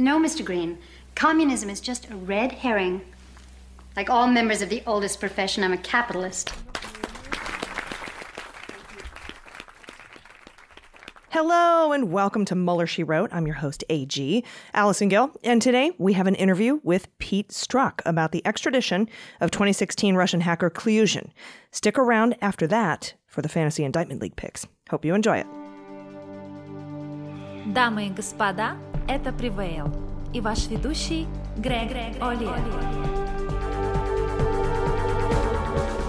No, Mr. Green. Communism is just a red herring. Like all members of the oldest profession, I'm a capitalist. Hello and welcome to Mueller She Wrote. I'm your host, AG, Allison Gill, and today we have an interview with Pete Strzok about the extradition of 2016 Russian hacker Klyushin. Stick around after that for the Fantasy Indictment League picks. Hope you enjoy it. Дамы и господа, это Prevail и ваш ведущий Грег, Олиар.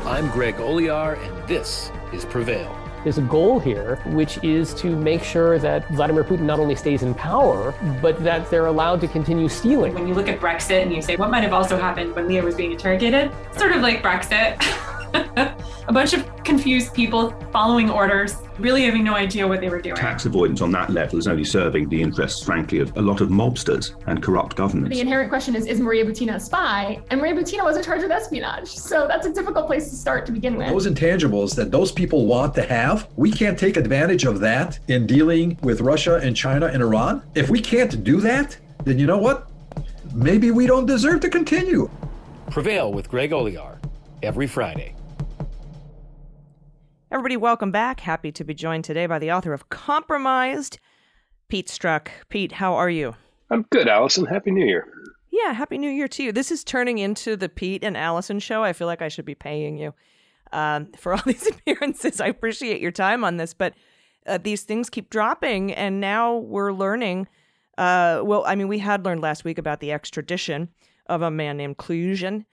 I'm Greg Olear and this is Prevail. There's a goal here, which is to make sure that Vladimir Putin not only stays in power, but that they're allowed to continue stealing. When you look at Brexit and you say, what might have also happened when Leah was being interrogated? Sort of like Brexit. a bunch of confused people following orders, really having no idea what they were doing. Tax avoidance on that level is only serving the interests, frankly, of a lot of mobsters and corrupt governments. The inherent question is Is Maria Butina a spy? And Maria Butina was in charge of espionage. So that's a difficult place to start to begin with. Those intangibles that those people want to have, we can't take advantage of that in dealing with Russia and China and Iran. If we can't do that, then you know what? Maybe we don't deserve to continue. Prevail with Greg Olear every Friday. Everybody, welcome back. Happy to be joined today by the author of Compromised, Pete Strzok. Pete, how are you? I'm good, Allison. Happy New Year. Yeah, Happy New Year to you. This is turning into the Pete and Allison show. I feel like I should be paying you um, for all these appearances. I appreciate your time on this, but uh, these things keep dropping, and now we're learning. Uh, well, I mean, we had learned last week about the extradition of a man named Klyushin,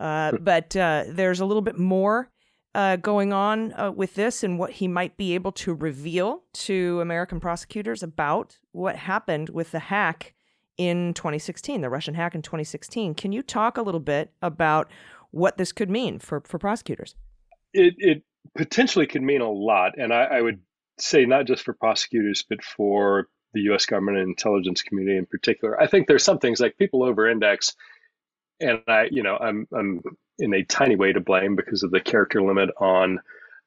uh, hmm. but uh, there's a little bit more uh, going on uh, with this and what he might be able to reveal to American prosecutors about what happened with the hack in 2016, the Russian hack in 2016. Can you talk a little bit about what this could mean for, for prosecutors? It, it potentially could mean a lot. And I, I would say not just for prosecutors, but for the US government and intelligence community in particular. I think there's some things like people over index and I, you know, I'm I'm in a tiny way to blame because of the character limit on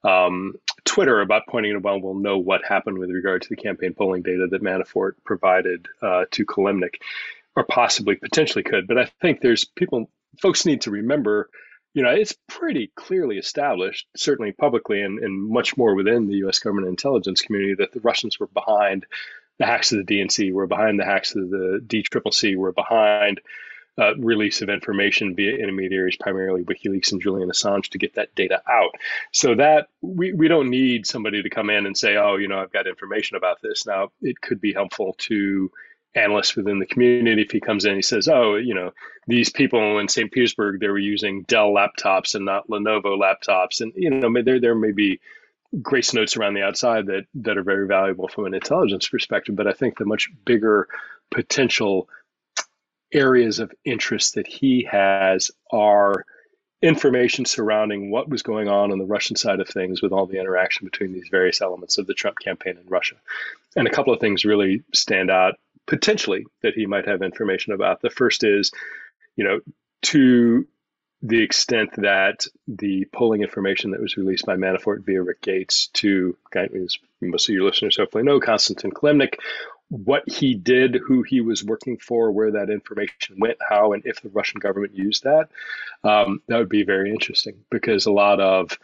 um, Twitter about pointing to, well, we'll know what happened with regard to the campaign polling data that Manafort provided uh, to Kilimnik, or possibly potentially could. But I think there's people, folks need to remember, you know, it's pretty clearly established, certainly publicly and, and much more within the U.S. government intelligence community, that the Russians were behind the hacks of the DNC, were behind the hacks of the DCCC, were behind uh, release of information via intermediaries, primarily WikiLeaks and Julian Assange, to get that data out. So that we, we don't need somebody to come in and say, oh, you know, I've got information about this. Now, it could be helpful to analysts within the community if he comes in he says oh you know these people in st petersburg they were using dell laptops and not lenovo laptops and you know there, there may be grace notes around the outside that that are very valuable from an intelligence perspective but i think the much bigger potential areas of interest that he has are information surrounding what was going on on the Russian side of things with all the interaction between these various elements of the Trump campaign in Russia. And a couple of things really stand out potentially that he might have information about. The first is, you know, to the extent that the polling information that was released by Manafort via Rick Gates to, most of your listeners hopefully know, Konstantin Kilimnik what he did, who he was working for, where that information went, how, and if the Russian government used that, um, that would be very interesting because a lot of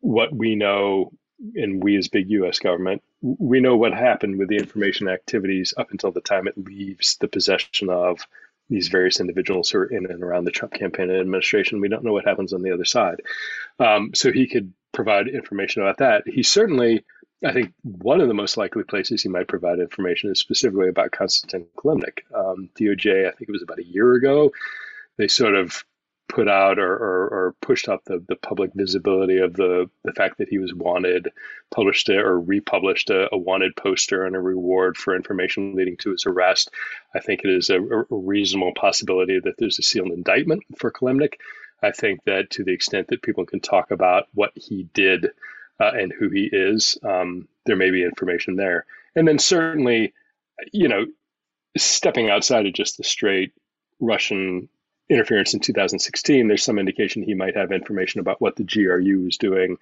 what we know, and we as big U.S. government, we know what happened with the information activities up until the time it leaves the possession of these various individuals who are in and around the Trump campaign and administration. We don't know what happens on the other side. Um, so he could provide information about that. He certainly, I think, one of the most likely places he might provide information is specifically about Konstantin Kilimnik. Um, DOJ, I think it was about a year ago, they sort of put out or, or, or, pushed up the, the public visibility of the, the fact that he was wanted, published a, or republished a, a, wanted poster and a reward for information leading to his arrest. I think it is a, a reasonable possibility that there's a sealed indictment for Kilimnik. I think that to the extent that people can talk about what he did uh, and who he is, um, there may be information there. And then certainly, you know, stepping outside of just the straight Russian interference in 2016, there's some indication he might have information about what the GRU was doing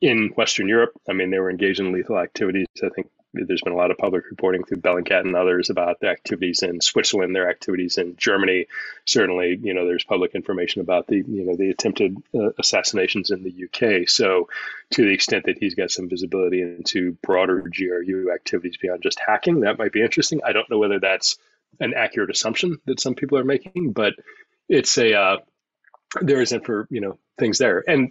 in Western Europe. I mean, they were engaged in lethal activities. I think there's been a lot of public reporting through Bellingcat and others about the activities in Switzerland, their activities in Germany. Certainly, you know, there's public information about the, you know, the attempted uh, assassinations in the UK. So, to the extent that he's got some visibility into broader GRU activities beyond just hacking, that might be interesting. I don't know whether that's an accurate assumption that some people are making, but it's a uh, there isn't for you know things there. And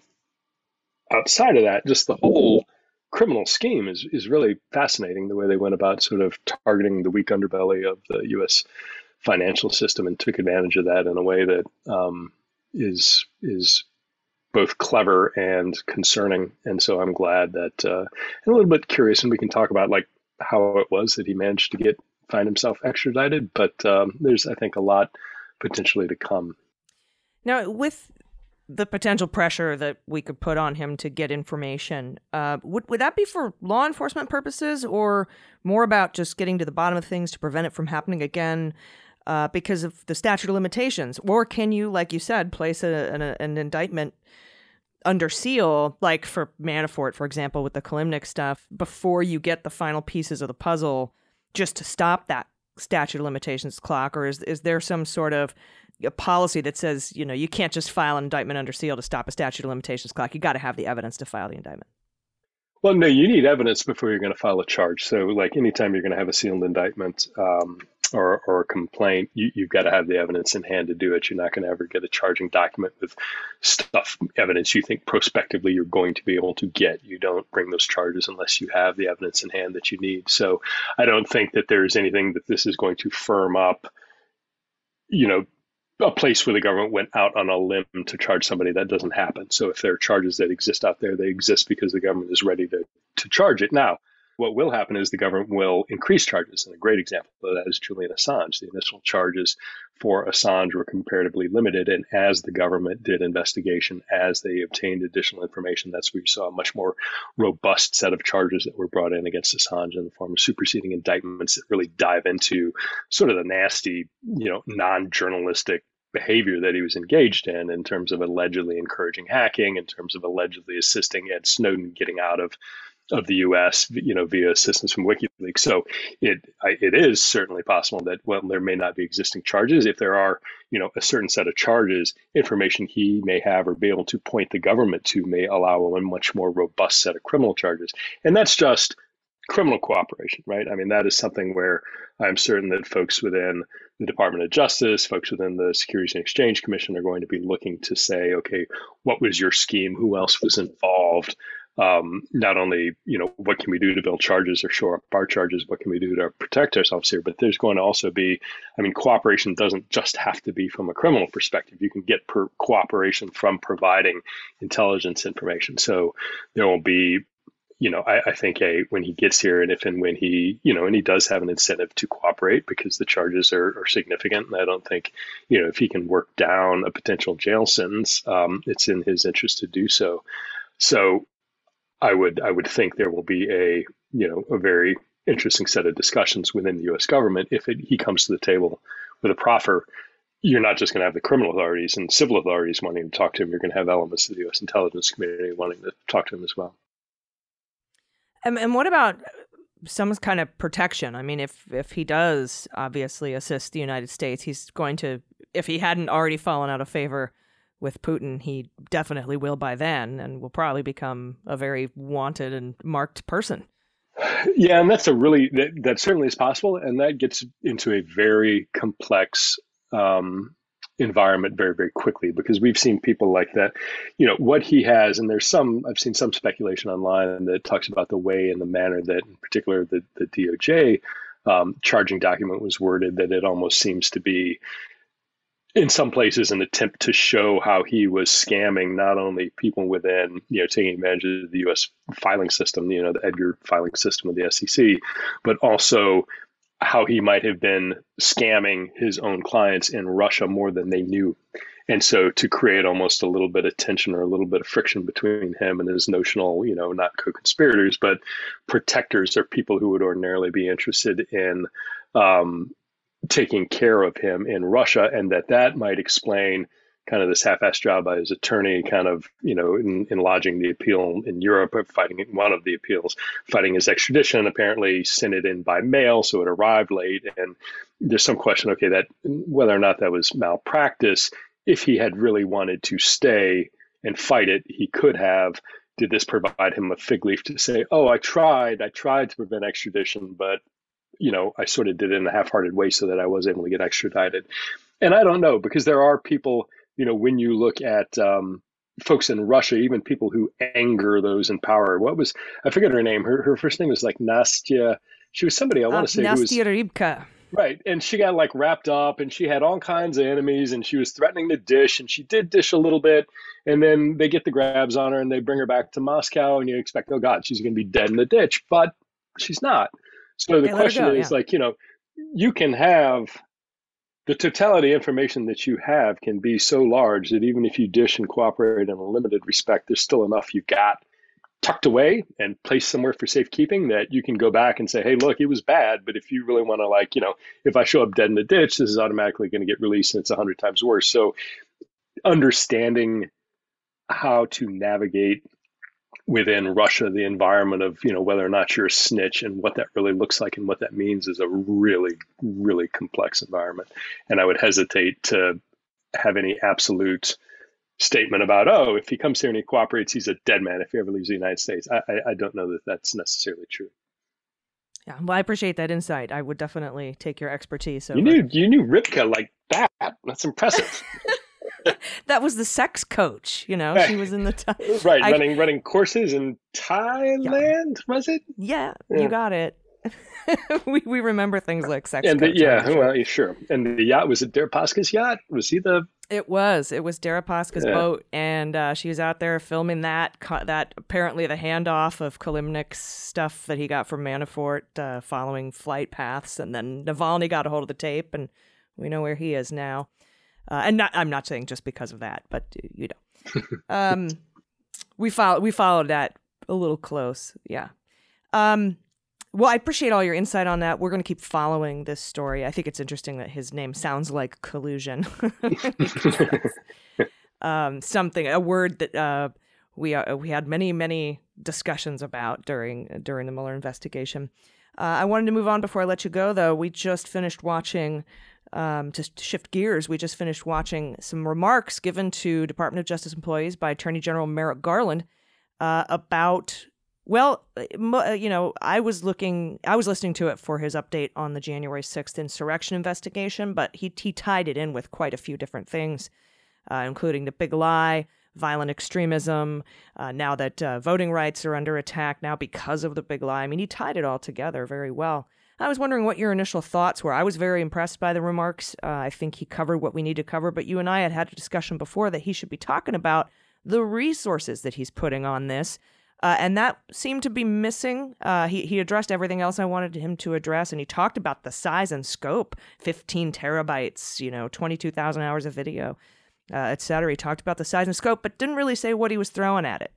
outside of that, just the whole criminal scheme is is really fascinating. The way they went about sort of targeting the weak underbelly of the U.S. financial system and took advantage of that in a way that um, is is both clever and concerning. And so I'm glad that uh, a little bit curious, and we can talk about like how it was that he managed to get find himself extradited. But um, there's, I think, a lot potentially to come. Now, with the potential pressure that we could put on him to get information, uh, would would that be for law enforcement purposes, or more about just getting to the bottom of things to prevent it from happening again? Uh, because of the statute of limitations, or can you, like you said, place a, an, an indictment under seal, like for Manafort, for example, with the Kilimnik stuff, before you get the final pieces of the puzzle just to stop that statute of limitations clock, or is is there some sort of a policy that says you know you can't just file an indictment under seal to stop a statute of limitations clock? You got to have the evidence to file the indictment. Well, no, you need evidence before you're going to file a charge. So, like anytime you're going to have a sealed indictment, um, or, or a complaint, you, you've got to have the evidence in hand to do it. You're not going to ever get a charging document with stuff, evidence you think prospectively you're going to be able to get. You don't bring those charges unless you have the evidence in hand that you need. So I don't think that there's anything that this is going to firm up, you know, a place where the government went out on a limb to charge somebody that doesn't happen. So if there are charges that exist out there, they exist because the government is ready to, to charge it. Now, what will happen is the government will increase charges. And a great example of that is Julian Assange. The initial charges for Assange were comparatively limited. And as the government did investigation, as they obtained additional information, that's where you saw a much more robust set of charges that were brought in against Assange in the form of superseding indictments that really dive into sort of the nasty, you know, non journalistic behavior that he was engaged in in terms of allegedly encouraging hacking in terms of allegedly assisting ed snowden getting out of of the U.S. you know via assistance from WikiLeaks. So it it is certainly possible that well there may not be existing charges. If there are you know a certain set of charges, information he may have or be able to point the government to may allow a much more robust set of criminal charges. And that's just criminal cooperation, right? I mean that is something where I'm certain that folks within the Department of Justice, folks within the Securities and Exchange Commission are going to be looking to say, okay, what was your scheme? Who else was involved? Um, not only you know what can we do to build charges or shore up our charges, what can we do to protect ourselves here, but there's going to also be, I mean, cooperation doesn't just have to be from a criminal perspective. You can get per cooperation from providing intelligence information. So there will be you know, I, I, think a when he gets here, and if and when he, you know, and he does have an incentive to cooperate because the charges are, are significant. And I don't think, you know, if he can work down a potential jail sentence, um, it's in his interest to do so. So I would I would think there will be a you know a very interesting set of discussions within the U.S. government if it, he comes to the table with a proffer. You're not just going to have the criminal authorities and civil authorities wanting to talk to him. You're going to have elements of the U.S. intelligence community wanting to talk to him as well. And, and what about some kind of protection? I mean, if if he does obviously assist the United States, he's going to. If he hadn't already fallen out of favor with Putin, he definitely will by then and will probably become a very wanted and marked person. Yeah, and that's a really that, that certainly is possible, and that gets into a very complex um, environment very very quickly because we've seen people like that. You know what he has, and there's some I've seen some speculation online that talks about the way and the manner that, in particular, the the DOJ um, charging document was worded that it almost seems to be in some places an attempt to show how he was scamming not only people within, you know, taking advantage of the U.S. filing system, you know, the Edgar filing system of the SEC, but also how he might have been scamming his own clients in Russia more than they knew. And so to create almost a little bit of tension or a little bit of friction between him and his notional, you know, not co-conspirators, but protectors or people who would ordinarily be interested in um, taking care of him in Russia, and that that might explain kind of this half-assed job by his attorney, kind of you know in, in lodging the appeal in Europe, uh, fighting one of the appeals, fighting his extradition. Apparently, sent it in by mail, so it arrived late, and there's some question, okay, that whether or not that was malpractice. If he had really wanted to stay and fight it, he could have. Did this provide him a fig leaf to say, "Oh, I tried, I tried to prevent extradition, but you know, I sort of did it in a half-hearted way so that I was able to get extradited. And I don't know because there are people, you know, when you look at um, folks in Russia, even people who anger those in power. What was I forget her name? Her her first name was like Nastya. She was somebody I want to say Nastya who was Rybka. Right. And she got like wrapped up and she had all kinds of enemies and she was threatening to dish and she did dish a little bit. And then they get the grabs on her and they bring her back to Moscow and you expect, oh God, she's going to be dead in the ditch. But she's not. So the question go, is yeah. like, you know, you can have the totality information that you have can be so large that even if you dish and cooperate in a limited respect, there's still enough you've got tucked away and placed somewhere for safekeeping that you can go back and say, hey, look, it was bad. But if you really want to, like, you know, if I show up dead in the ditch, this is automatically going to get released and it's 100 times worse. So understanding how to navigate within Russia, the environment of you know whether or not you're a snitch and what that really looks like and what that means is a really really complex environment. And I would hesitate to have any absolute statement about oh if he comes here and he cooperates he's a dead man if he ever leaves the United States. I, I, I don't know that that's necessarily true. Yeah, well, I appreciate that insight. I would definitely take your expertise. Over. You knew you knew Rybka like that. That's impressive. that was the sex coach. You know, she was in the t- right I, running running courses in Thailand. Yeah. Was it? Yeah, yeah, you got it. we we remember things like sex. And the, yeah, sure. well, sure. And the yacht was it Deripaska's yacht? Was he the? It was. It was Deripaska's yeah. boat, and uh, she was out there filming that. That apparently the handoff of Kilimnik's stuff that he got from Manafort, uh, following flight paths, and then Navalny got a hold of the tape, and we know where he is now. Uh, and not, I'm not saying just because of that, but uh, you know, um, we followed we followed that a little close. Yeah. Um, well, I appreciate all your insight on that. We're going to keep following this story. I think it's interesting that his name sounds like collusion. um, something, a word that uh, we uh, we had many many discussions about during during the Mueller investigation. Uh, I wanted to move on before I let you go, though. We just finished watching um, to shift gears, we just finished watching some remarks given to Department of Justice employees by Attorney General Merrick Garland uh, about, well, uh, you know, I was looking, I was listening to it for his update on the January 6th insurrection investigation, but he, he tied it in with quite a few different things, uh, including the big lie, violent extremism, uh, now that uh, voting rights are under attack now because of the big lie. I mean, he tied it all together very well. I was wondering what your initial thoughts were. I was very impressed by the remarks. Uh, I think he covered what we need to cover, but you and I had had a discussion before that he should be talking about the resources that he's putting on this. Uh, and that seemed to be missing. Uh, he, he addressed everything else I wanted him to address, and he talked about the size and scope 15 terabytes, you know, 22,000 hours of video, uh, et cetera. He talked about the size and scope, but didn't really say what he was throwing at it.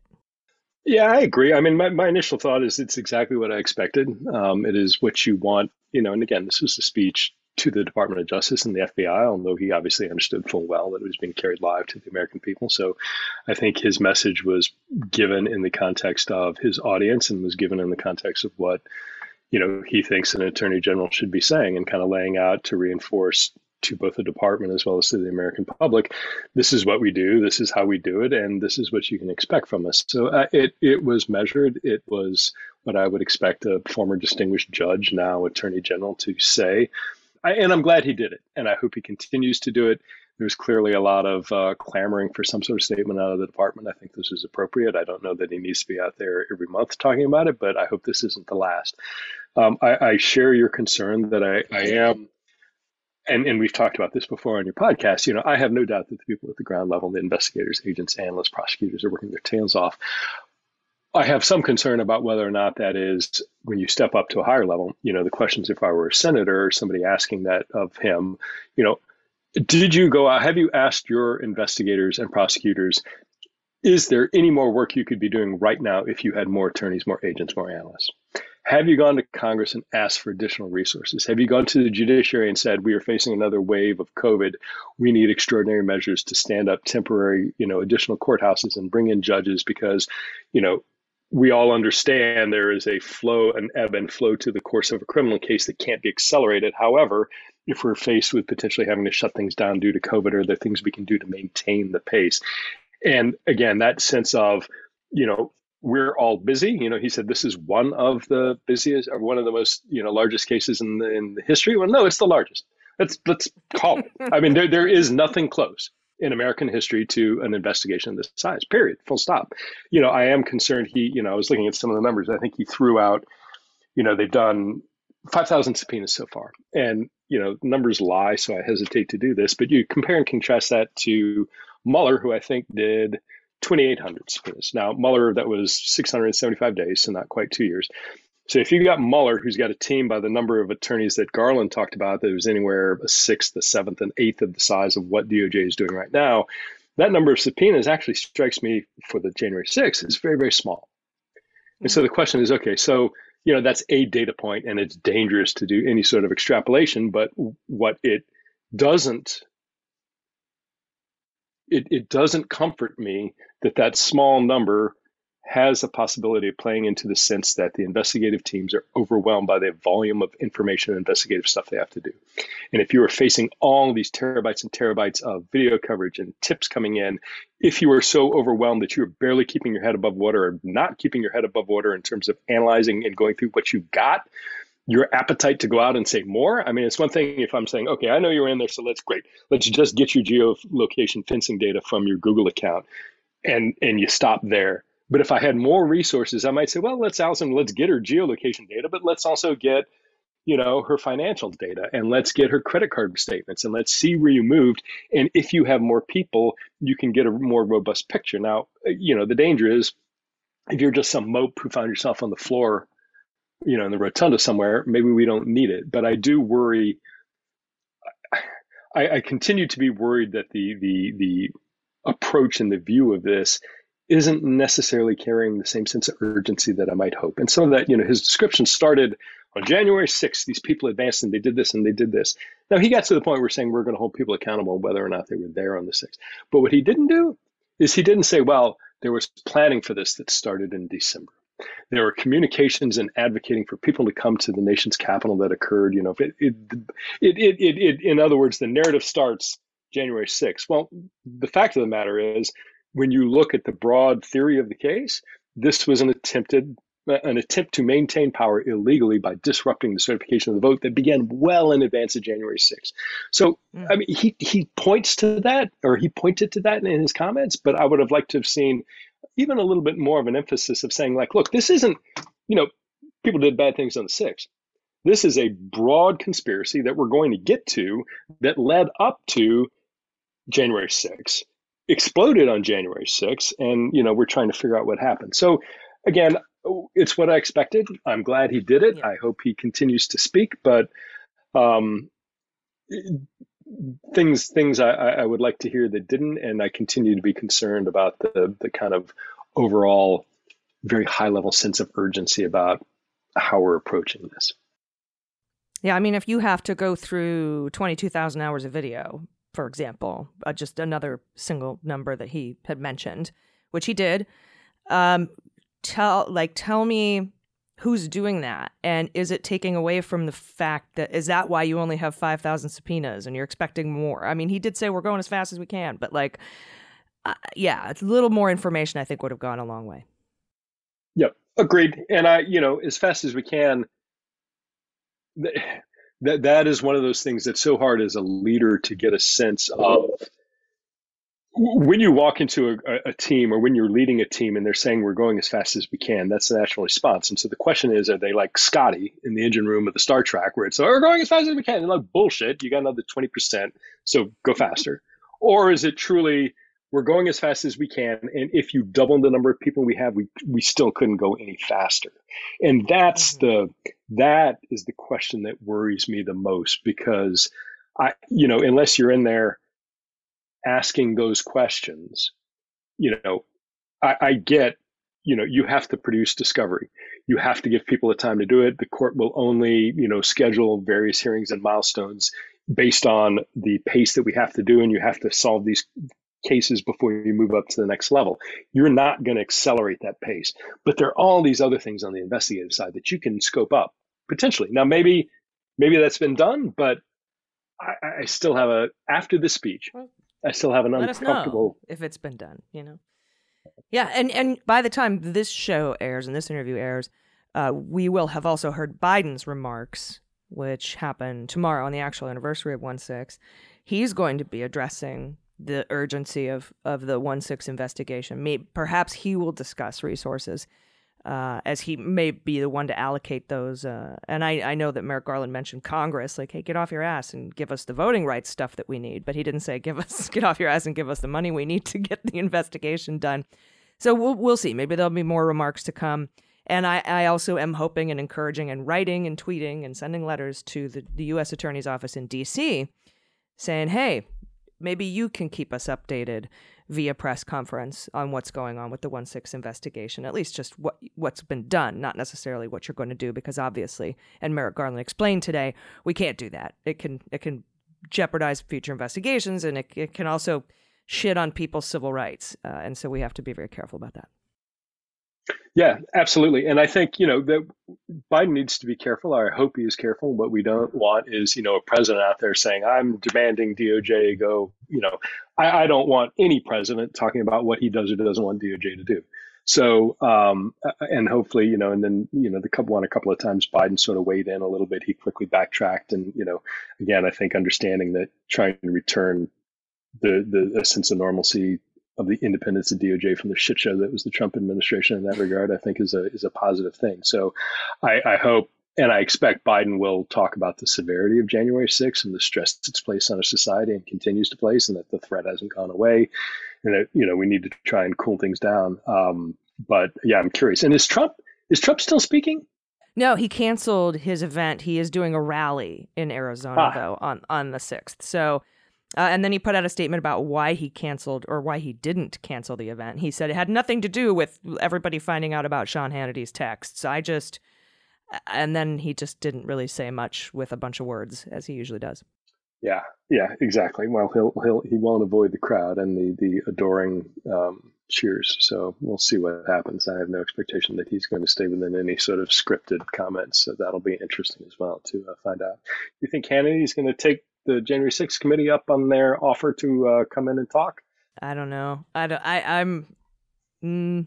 Yeah, I agree. I mean, my, my initial thought is it's exactly what I expected. Um, it is what you want, you know, and again, this was a speech to the Department of Justice and the FBI, although he obviously understood full well that it was being carried live to the American people. So I think his message was given in the context of his audience and was given in the context of what, you know, he thinks an attorney general should be saying and kind of laying out to reinforce to both the department as well as to the American public. This is what we do. This is how we do it, and this is what you can expect from us. So uh, it it was measured. It was what I would expect a former distinguished judge, now attorney general, to say. I, and I'm glad he did it, and I hope he continues to do it. There's clearly a lot of uh, clamoring for some sort of statement out of the department. I think this is appropriate. I don't know that he needs to be out there every month talking about it, but I hope this isn't the last. Um, I, I, share your concern that I, I am and, and we've talked about this before on your podcast, you know, I have no doubt that the people at the ground level, the investigators, agents, analysts, prosecutors are working their tails off. I have some concern about whether or not that is when you step up to a higher level. You know, the questions if I were a senator or somebody asking that of him, you know, did you go out, have you asked your investigators and prosecutors, is there any more work you could be doing right now if you had more attorneys, more agents, more analysts? Have you gone to Congress and asked for additional resources? Have you gone to the judiciary and said, we are facing another wave of COVID. We need extraordinary measures to stand up temporary, you know, additional courthouses and bring in judges because, you know, we all understand there is a flow, an ebb and flow to the course of a criminal case that can't be accelerated. However, if we're faced with potentially having to shut things down due to COVID, are there things we can do to maintain the pace? And again, that sense of, you know, we're all busy. You know, he said this is one of the busiest or one of the most, you know, largest cases in the, in the history. Well, no, it's the largest. Let's let's call it. I mean, there there is nothing close in American history to an investigation of this size. Period. Full stop. You know, I am concerned. He, you know, I was looking at some of the numbers. I think he threw out. You know, they've done five thousand subpoenas so far, and you know, numbers lie, so I hesitate to do this. But you compare and contrast that to Mueller, who I think did 2,800 subpoenas. Now, Mueller, that was 675 days, so not quite two years. So if you've got Mueller, who's got a team by the number of attorneys that Garland talked about, that was anywhere a sixth, a seventh, an eighth of the size of what DOJ is doing right now, that number of subpoenas actually strikes me for the January 6th is very, very small. And so the question is, okay, so you know that's a data point, and it's dangerous to do any sort of extrapolation. But what it doesn't it, it doesn't comfort me that that small number has a possibility of playing into the sense that the investigative teams are overwhelmed by the volume of information and investigative stuff they have to do. And if you are facing all these terabytes and terabytes of video coverage and tips coming in, if you are so overwhelmed that you're barely keeping your head above water or not keeping your head above water in terms of analyzing and going through what you've got, your appetite to go out and say more. I mean, it's one thing if I'm saying, okay, I know you're in there, so let's great. Let's just get your geolocation fencing data from your Google account and and you stop there. But if I had more resources, I might say, well, let's Allison, let's get her geolocation data, but let's also get, you know, her financial data and let's get her credit card statements and let's see where you moved. And if you have more people, you can get a more robust picture. Now, you know, the danger is if you're just some mope who found yourself on the floor you know, in the rotunda somewhere, maybe we don't need it. But I do worry. I, I continue to be worried that the the the approach and the view of this isn't necessarily carrying the same sense of urgency that I might hope. And some of that, you know, his description started on January 6th. These people advanced and they did this and they did this. Now he got to the point where saying we're going to hold people accountable whether or not they were there on the 6th. But what he didn't do is he didn't say, well, there was planning for this that started in December. There were communications and advocating for people to come to the nation's capital that occurred. You know, it, it, it, it, it, it in other words, the narrative starts January 6th. Well, the fact of the matter is, when you look at the broad theory of the case, this was an attempted an attempt to maintain power illegally by disrupting the certification of the vote that began well in advance of January 6th. So, mm. I mean, he, he points to that, or he pointed to that in his comments, but I would have liked to have seen even a little bit more of an emphasis of saying, like, look, this isn't, you know, people did bad things on the 6th. This is a broad conspiracy that we're going to get to that led up to January 6th, exploded on January 6th, and, you know, we're trying to figure out what happened. So, again, it's what I expected. I'm glad he did it. Yeah. I hope he continues to speak, but um, things things I, I would like to hear that didn't, and I continue to be concerned about the the kind of overall very high level sense of urgency about how we're approaching this. Yeah, I mean, if you have to go through 22,000 hours of video, for example, uh, just another single number that he had mentioned, which he did, um, tell like tell me who's doing that? And is it taking away from the fact that is that why you only have 5000 subpoenas and you're expecting more? I mean he did say we're going as fast as we can but like uh, yeah it's a little more information i think would have gone a long way. Yep. Agreed. And I, you know, as fast as we can, that that is one of those things that's so hard as a leader to get a sense of when you walk into a, a, team or when you're leading a team and they're saying we're going as fast as we can, that's the natural response. And so the question is, are they like Scotty in the engine room of the Star Trek where it's, oh, we're going as fast as we can? And like, bullshit, you got another 20%, so go faster. Or is it truly, we're going as fast as we can, and if you double the number of people we have, we, we still couldn't go any faster. And that's mm-hmm. the, that is the question that worries me the most because I, you know, unless you're in there asking those questions, you know, I, I get, you know, you have to produce discovery. You have to give people the time to do it. The court will only, you know, schedule various hearings and milestones based on the pace that we have to do, and you have to solve these cases before you move up to the next level. You're not going to accelerate that pace. But there are all these other things on the investigative side that you can scope up potentially. Now, maybe maybe that's been done, but I, I still have a after the speech. I still have an Let uncomfortable. if it's been done, you know. Yeah, and and by the time this show airs and this interview airs, uh, we will have also heard Biden's remarks, which happen tomorrow on the actual anniversary of one six. He's going to be addressing the urgency of of the one six investigation. Maybe, perhaps he will discuss resources uh, as he may be the one to allocate those. Uh, and I, I know that Merrick Garland mentioned Congress, like, hey, get off your ass and give us the voting rights stuff that we need. But he didn't say, give us, get off your ass and give us the money we need to get the investigation done. So we'll, we'll see. Maybe there'll be more remarks to come. And I, I also am hoping and encouraging and writing and tweeting and sending letters to the, the U.S. Attorney's Office in D.C. saying, hey, maybe you can keep us updated via press conference on what's going on with the 1-6 investigation, at least just what what's been done, not necessarily what you're going to do, because obviously, and Merrick Garland explained today, we can't do that. It can it can jeopardize future investigations, and it, it can also shit on people's civil rights, uh, and so we have to be very careful about that. Yeah, absolutely. And I think, you know, that Biden needs to be careful. I hope he is careful. What we don't want is, you know, a president out there saying, I'm demanding DOJ go, you know, I, I don't want any president talking about what he does or doesn't want DOJ to do. So, um, and hopefully, you know, and then, you know, the couple one a couple of times Biden sort of weighed in a little bit. He quickly backtracked. And, you know, again, I think understanding that trying to return the, the sense of normalcy of the independence of DOJ from the shit show that was the Trump administration in that regard, I think is a is a positive thing. So I, I hope and I expect Biden will talk about the severity of January 6th and the stress it's placed on our society and continues to place, and that the threat hasn't gone away, and that you know we need to try and cool things down. Um, but yeah, I'm curious. And is Trump is Trump still speaking? No, he canceled his event. He is doing a rally in Arizona ah. though on on the sixth. So uh, and then he put out a statement about why he canceled or why he didn't cancel the event. He said it had nothing to do with everybody finding out about Sean Hannity's texts. I just, and then he just didn't really say much with a bunch of words as he usually does. Yeah, yeah, exactly. Well, he'll he'll he won't avoid the crowd and the the adoring um, cheers. So we'll see what happens. I have no expectation that he's going to stay within any sort of scripted comments. So that'll be interesting as well to uh, find out. You think Hannity's going to take the January 6th committee up on their offer to uh, come in and talk? I don't know. I don't, I I'm mm,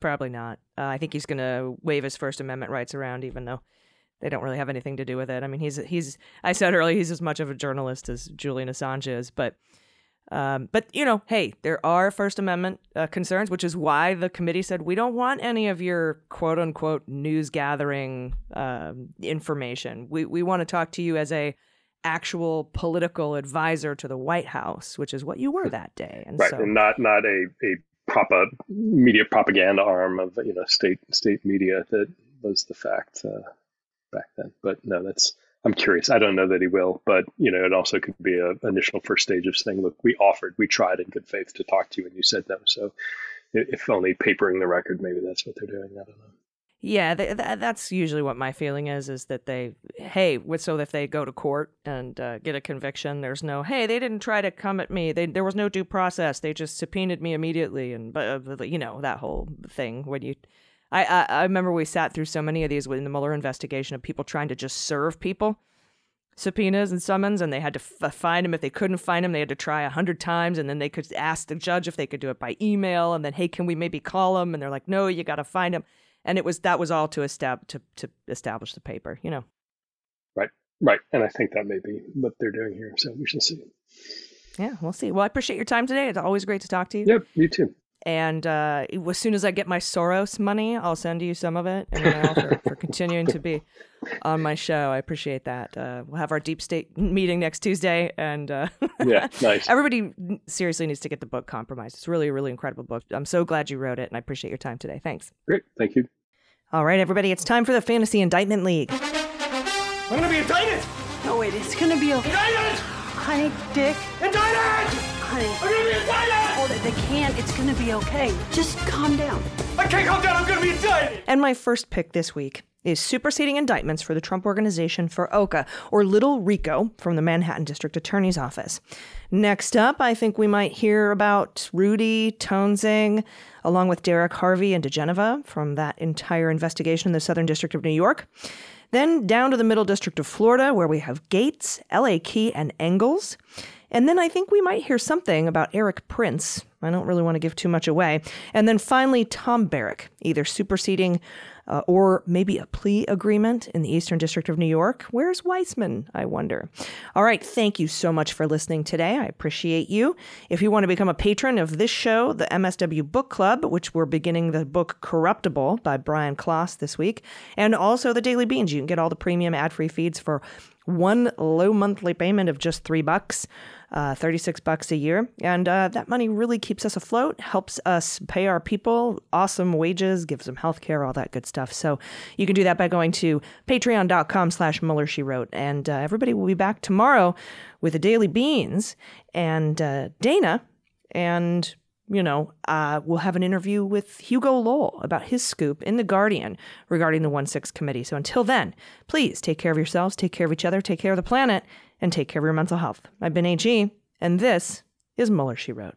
probably not. Uh, I think he's going to waive his First Amendment rights around, even though they don't really have anything to do with it. I mean, he's he's. I said earlier he's as much of a journalist as Julian Assange is, but. Um, but you know, hey, there are First Amendment uh, concerns, which is why the committee said we don't want any of your quote unquote news gathering uh, information. We we want to talk to you as a actual political advisor to the White House, which is what you were that day. And right, so, and not not a a proper media propaganda arm of you know state state media that was the fact uh, back then. But no, that's I'm curious. I don't know that he will, but you know, it also could be a initial first stage of saying, look, we offered, we tried in good faith to talk to you, and you said no. So, if only papering the record, maybe that's what they're doing. I don't know. Yeah, th- th- that's usually what my feeling is. Is that they, hey, so if they go to court and uh, get a conviction, there's no, hey, they didn't try to come at me. They, there was no due process. They just subpoenaed me immediately, and but uh, you know that whole thing when you, I, I, I remember we sat through so many of these within the Mueller investigation of people trying to just serve people subpoenas and summons, and they had to f- find him. If they couldn't find him, they had to try a hundred times, and then they could ask the judge if they could do it by email, and then hey, can we maybe call him? And they're like, no, you got to find him And it was that was all to establish to to establish the paper, you know. Right, right, and I think that may be what they're doing here. So we shall see. Yeah, we'll see. Well, I appreciate your time today. It's always great to talk to you. Yep, you too. And uh, as soon as I get my Soros money, I'll send you some of it in the mail for, for continuing to be on my show. I appreciate that. Uh, we'll have our deep state meeting next Tuesday, and uh, yeah, nice. everybody seriously needs to get the book Compromise. It's really a really incredible book. I'm so glad you wrote it, and I appreciate your time today. Thanks. Great, thank you. All right, everybody, it's time for the Fantasy Indictment League. I'm gonna be indicted. No, wait, it's gonna be okay. Indicted. Honey, Dick. Indicted. Honey. I'm gonna be indicted. Hold it. They can't. It's gonna be okay. Just calm down. I can't calm down. I'm gonna be indicted. And my first pick this week is superseding indictments for the Trump Organization for OCA, or Little Rico, from the Manhattan District Attorney's Office. Next up, I think we might hear about Rudy Toensing, along with Derek Harvey and diGenova from that entire investigation in the Southern District of New York. Then down to the Middle District of Florida, where we have Gaetz, L.A. Key, and Engels. And then I think we might hear something about Erik Prince. I don't really want to give too much away. And then finally, Tom Barrack, either superseding uh, or maybe a plea agreement in the Eastern District of New York. Where's Weissmann, I wonder? All right, thank you so much for listening today. I appreciate you. If you want to become a patron of this show, the MSW Book Club, which we're beginning the book Corruptible by Brian Klaas this week, and also the Daily Beans, you can get all the premium ad free feeds for one low monthly payment of just three bucks, uh, 36 bucks a year. And uh, that money really keeps us afloat, helps us pay our people awesome wages, gives them health care, all that good stuff. So you can do that by going to patreon.com slash Mueller, she wrote. And uh, everybody will be back tomorrow with the Daily Beans and uh, Dana and you know, uh, we'll have an interview with Hugo Lowell about his scoop in The Guardian regarding the 1 6 committee. So until then, please take care of yourselves, take care of each other, take care of the planet, and take care of your mental health. I've been AG, and this is Mueller, She Wrote.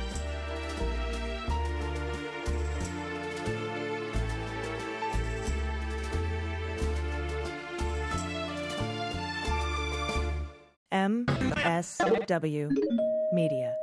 MSW Media.